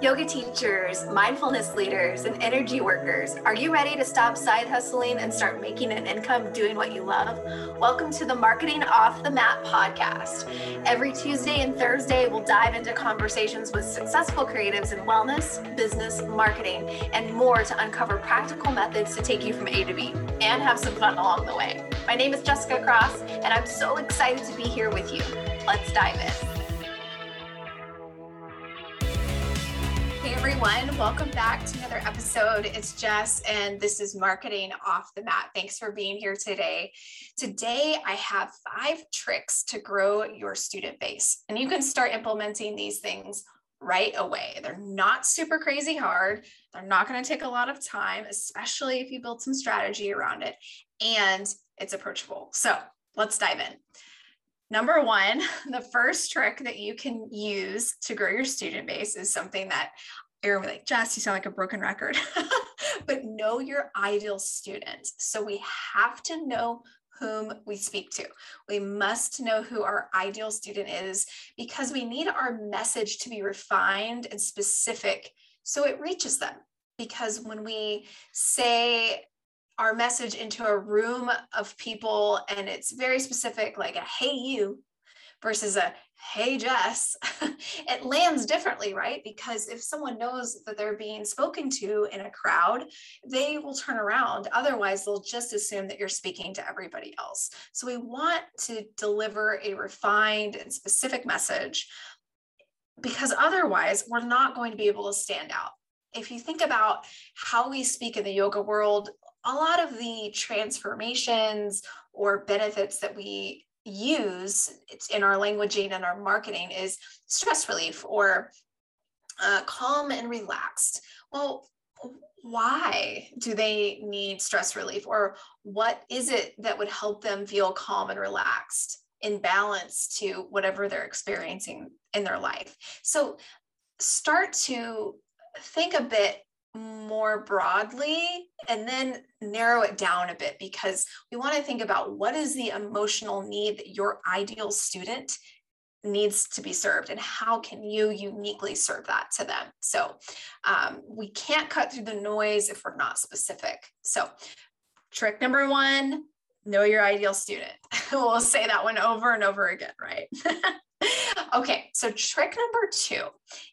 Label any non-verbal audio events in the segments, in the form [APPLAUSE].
Yoga teachers, mindfulness leaders, and energy workers, are you ready to stop side hustling and start making an income doing what you love? Welcome to the Marketing Off the Mat podcast. Every Tuesday and Thursday, we'll dive into conversations with successful creatives in wellness, business, marketing, and more to uncover practical methods to take you from A to B and have some fun along the way. My name is Jessica Cross, and I'm so excited to be here with you. Let's dive in. Everyone. Welcome back to another episode. It's Jess, and this is Marketing Off the Mat. Thanks for being here today. Today, I have five tricks to grow your student base, and you can start implementing these things right away. They're not super crazy hard, they're not going to take a lot of time, especially if you build some strategy around it, and it's approachable. So, let's dive in. Number one, [LAUGHS] the first trick that you can use to grow your student base is something that Aaron was like, Jess, you sound like a broken record. [LAUGHS] but know your ideal student. So we have to know whom we speak to. We must know who our ideal student is because we need our message to be refined and specific so it reaches them. Because when we say our message into a room of people and it's very specific, like a hey, you, versus a hey jess [LAUGHS] it lands differently right? Because if someone knows that they're being spoken to in a crowd they will turn around. Otherwise they'll just assume that you're speaking to everybody else. So we want to deliver a refined and specific message because otherwise we're not going to be able to stand out. If you think about how we speak in the yoga world a lot of the transformations or benefits that we use in our languaging and our marketing is stress relief or uh, calm and relaxed. Well, why do they need stress relief or what is it that would help them feel calm and relaxed in balance to whatever they're experiencing in their life? So start to think a bit more broadly and then narrow it down a bit because we want to think about what is the emotional need that your ideal student needs to be served and how can you uniquely serve that to them. So um, we can't cut through the noise if we're not specific. So trick number one know your ideal student. [LAUGHS] We'll say that one over and over again right [LAUGHS] okay, so trick number two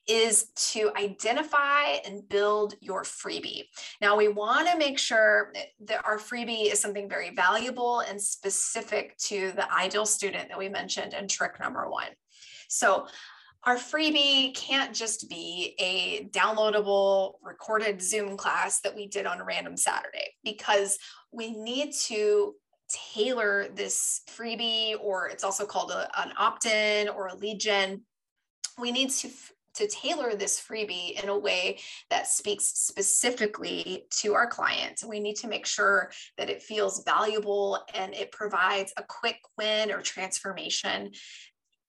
is to identify and build your freebie. Now, we want to make sure that our freebie is something very valuable and specific to the ideal student that we mentioned in trick number one. So, our freebie can't just be a downloadable recorded Zoom class that we did on a random Saturday because we need to tailor this freebie, or it's also called a, an opt in or a lead gen. We need to to tailor this freebie in a way that speaks specifically to our client. We need to make sure that it feels valuable and it provides a quick win or transformation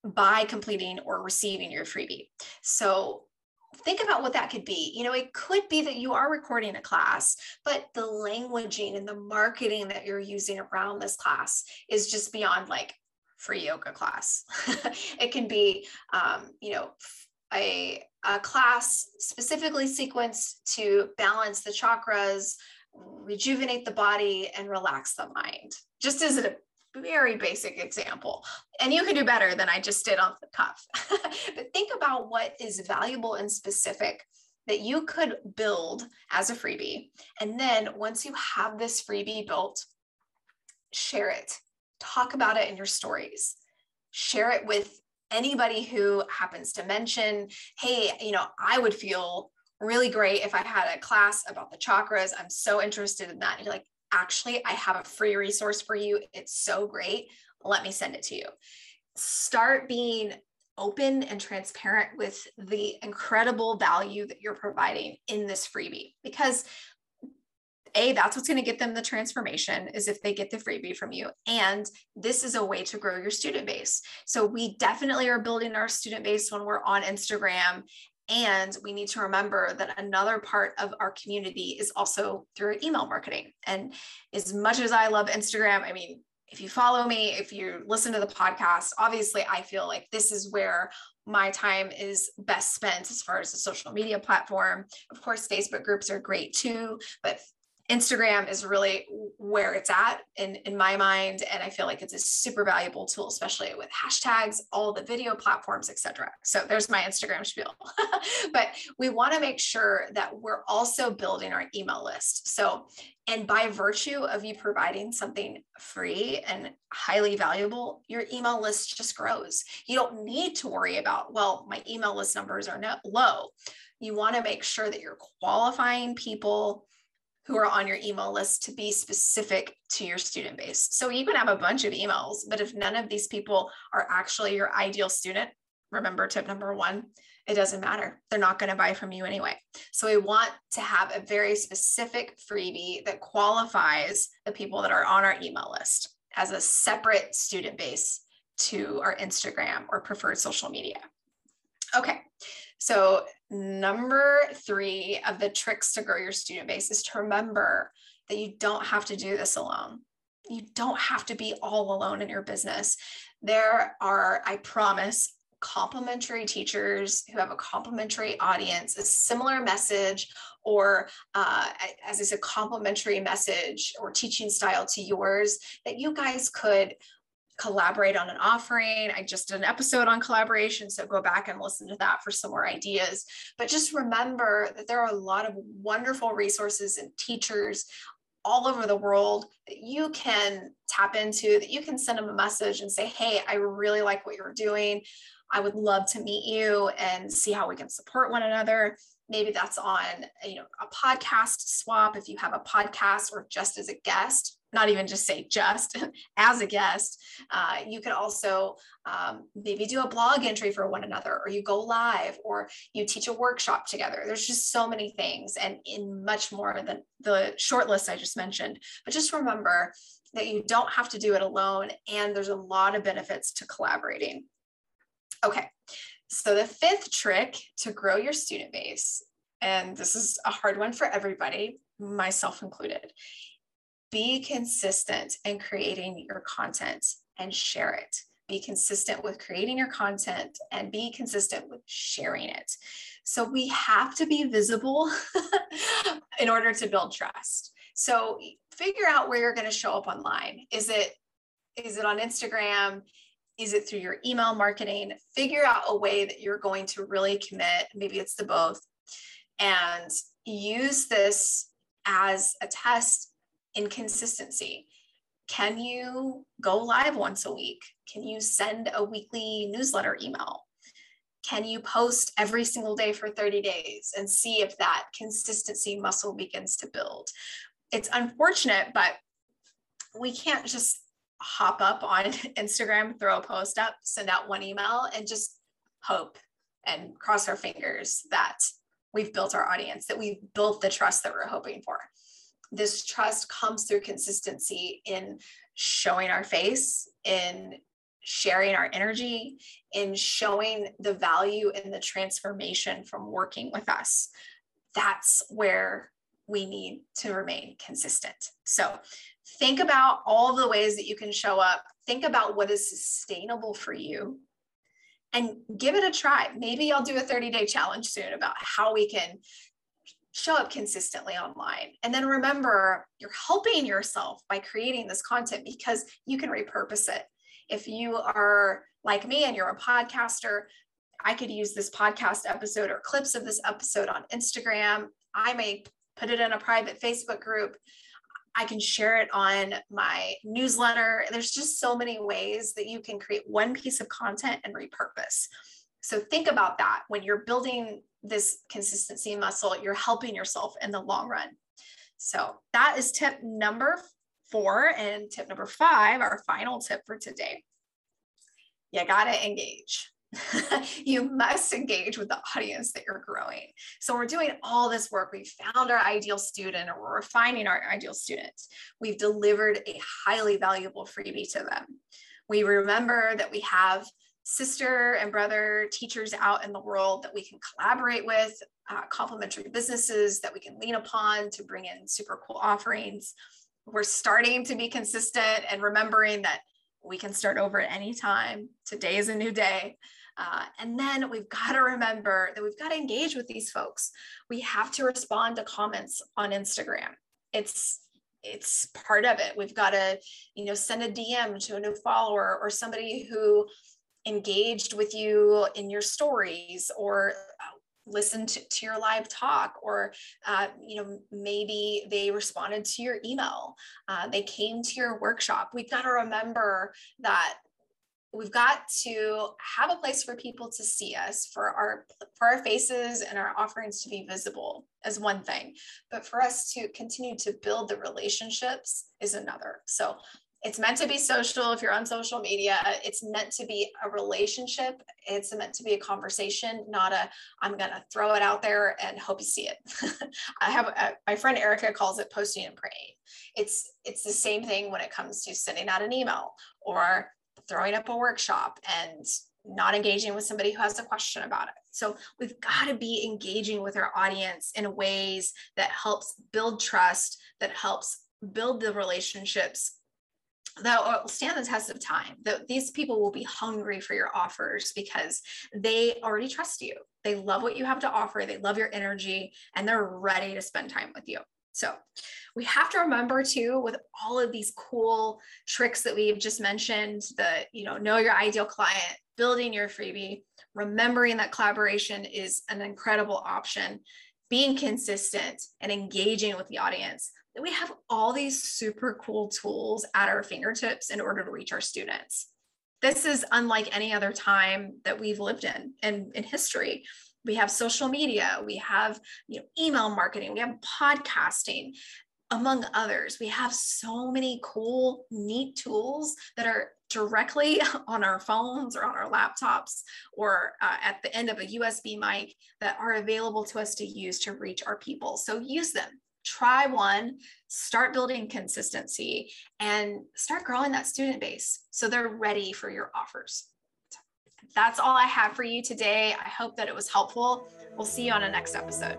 by completing or receiving your freebie. So think about what that could be. You know, it could be that you are recording a class, but the languaging and the marketing that you're using around this class is just beyond like free yoga class. [LAUGHS] it can be, um, you know, a, a class specifically sequenced to balance the chakras, rejuvenate the body, and relax the mind. Just as a very basic example. And you can do better than I just did off the cuff. [LAUGHS] but think about what is valuable and specific that you could build as a freebie. And then once you have this freebie built, share it. Talk about it in your stories. Share it with anybody who happens to mention, hey, you know, I would feel really great if I had a class about the chakras. I'm so interested in that. And you're like, actually, I have a free resource for you. It's so great. Let me send it to you. Start being open and transparent with the incredible value that you're providing in this freebie because a that's what's going to get them the transformation is if they get the freebie from you and this is a way to grow your student base so we definitely are building our student base when we're on instagram and we need to remember that another part of our community is also through email marketing. And as much as I love Instagram, I mean, if you follow me, if you listen to the podcast, obviously I feel like this is where my time is best spent as far as the social media platform. Of course, Facebook groups are great too, but Instagram is really where it's at in, in my mind. And I feel like it's a super valuable tool, especially with hashtags, all the video platforms, etc. So there's my Instagram spiel. [LAUGHS] but we want to make sure that we're also building our email list. So, and by virtue of you providing something free and highly valuable, your email list just grows. You don't need to worry about, well, my email list numbers are not low. You want to make sure that you're qualifying people who are on your email list to be specific to your student base. So you can have a bunch of emails, but if none of these people are actually your ideal student, remember tip number one, it doesn't matter. They're not going to buy from you anyway. So we want to have a very specific freebie that qualifies the people that are on our email list as a separate student base to our Instagram or preferred social media. Okay, so, number three of the tricks to grow your student base is to remember that you don't have to do this alone. You don't have to be all alone in your business. There are, I promise, complementary teachers who have a complementary audience, a similar message, or uh, as I said, complementary message or teaching style to yours that you guys could collaborate on an offering. I just did an episode on collaboration, so go back and listen to that for some more ideas. But just remember that there are a lot of wonderful resources and teachers all over the world that you can tap into, that you can send them a message and say, Hey, I really like what you're doing. I would love to meet you and see how we can support one another. Maybe that's on you know a podcast swap if you have a podcast or just as a guest not even just say just [LAUGHS] as a guest. Uh, you could also um, maybe do a blog entry for one another, or you go live, or you teach a workshop together. There's just so many things, and in much more than the short list I just mentioned. But just remember that you don't have to do it alone, and there's a lot of benefits to collaborating. Okay, so the fifth trick to grow your student base, and this is a hard one for everybody, myself included, be consistent in creating your content and share it. Be consistent with creating your content and be consistent with sharing it. So we have to be visible [LAUGHS] in order to build trust. So figure out where you're going to show up online. Is it is it on Instagram? Is it through your email marketing? Figure out a way that you're going to really commit. Maybe it's the both. And use this as a test inconsistency. Can you go live once a week? Can you send a weekly newsletter email? Can you post every single day for 30 days and see if that consistency muscle begins to build? It's unfortunate, but we can't just hop up on [LAUGHS] Instagram, throw a post up, send out one email, and just hope and cross our fingers that we've built our audience, that we've built the trust that we're hoping for this trust comes through consistency in showing our face, in sharing our energy, in showing the value in the transformation from working with us. That's where we need to remain consistent. So think about all the ways that you can show up. Think about what is sustainable for you and give it a try. Maybe I'll do a 30 day challenge soon about how we can show up consistently online. And then remember, you're helping yourself by creating this content because you can repurpose it. If you are like me and you're a podcaster, I could use this podcast episode or clips of this episode on Instagram. I may put it in a private Facebook group. I can share it on my newsletter. There's just so many ways that you can create one piece of content and repurpose. So think about that when you're building this consistency muscle, you're helping yourself in the long run. So that is tip number four. And tip number five, our final tip for today. You got to engage. [LAUGHS] you must engage with the audience that you're growing. So we're doing all this work. We've found our ideal student or we're refining our ideal student. We've delivered a highly valuable freebie to them. We remember that we have sister and brother teachers out in the world that we can collaborate with, uh, complementary businesses that we can lean upon to bring in super cool offerings. We're starting to be consistent and remembering that we can start over at any time. Today is a new day. Uh, and then we've got to remember that we've got to engage with these folks. We have to respond to comments on Instagram. It's it's part of it. We've got to, you know, send a DM to a new follower or somebody who engaged with you in your stories or uh, listened to, to your live talk or uh, you know maybe they responded to your email uh, they came to your workshop. We've got to remember that we've got to have a place for people to see us for our for our faces and our offerings to be visible as one thing. But for us to continue to build the relationships is another. So it's meant to be social. If you're on social media it's meant to be a relationship. It's meant to be a conversation not a i'm gonna throw it out there and hope you see it. [LAUGHS] I have a, my friend erica calls it posting and praying. It's it's the same thing when it comes to sending out an email or throwing up a workshop and not engaging with somebody who has a question about it. So we've got to be engaging with our audience in ways that helps build trust, that helps build the relationships that will uh, stand the test of time. That these people will be hungry for your offers because they already trust you. They love what you have to offer. They love your energy and they're ready to spend time with you. So we have to remember too, with all of these cool tricks that we've just mentioned, the, you know, know your ideal client, building your freebie, remembering that collaboration is an incredible option, being consistent and engaging with the audience, that we have all these super cool tools at our fingertips in order to reach our students. This is unlike any other time that we've lived in in, in history we have social media, we have you know, email marketing, we have podcasting, among others. We have so many cool, neat tools that are directly [LAUGHS] on our phones or on our laptops or uh, at the end of a USB mic that are available to us to use to reach our people. So use them. Try one, start building consistency, and start growing that student base so they're ready for your offers that's all I have for you today. I hope that it was helpful. We'll see you on a next episode.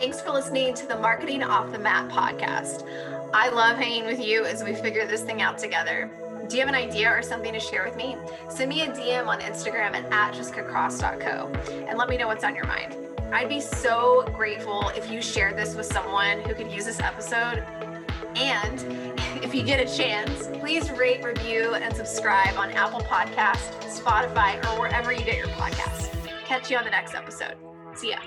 Thanks for listening to the Marketing Off the Mat podcast. I love hanging with you as we figure this thing out together. Do you have an idea or something to share with me? Send me a DM on Instagram at, at jessicacross.co and let me know what's on your mind. I'd be so grateful if you shared this with someone who could use this episode. And [LAUGHS] if you get a chance, please rate, review, and subscribe on Apple Podcast, Spotify, or wherever you get your podcasts. Catch you on the next episode. See ya.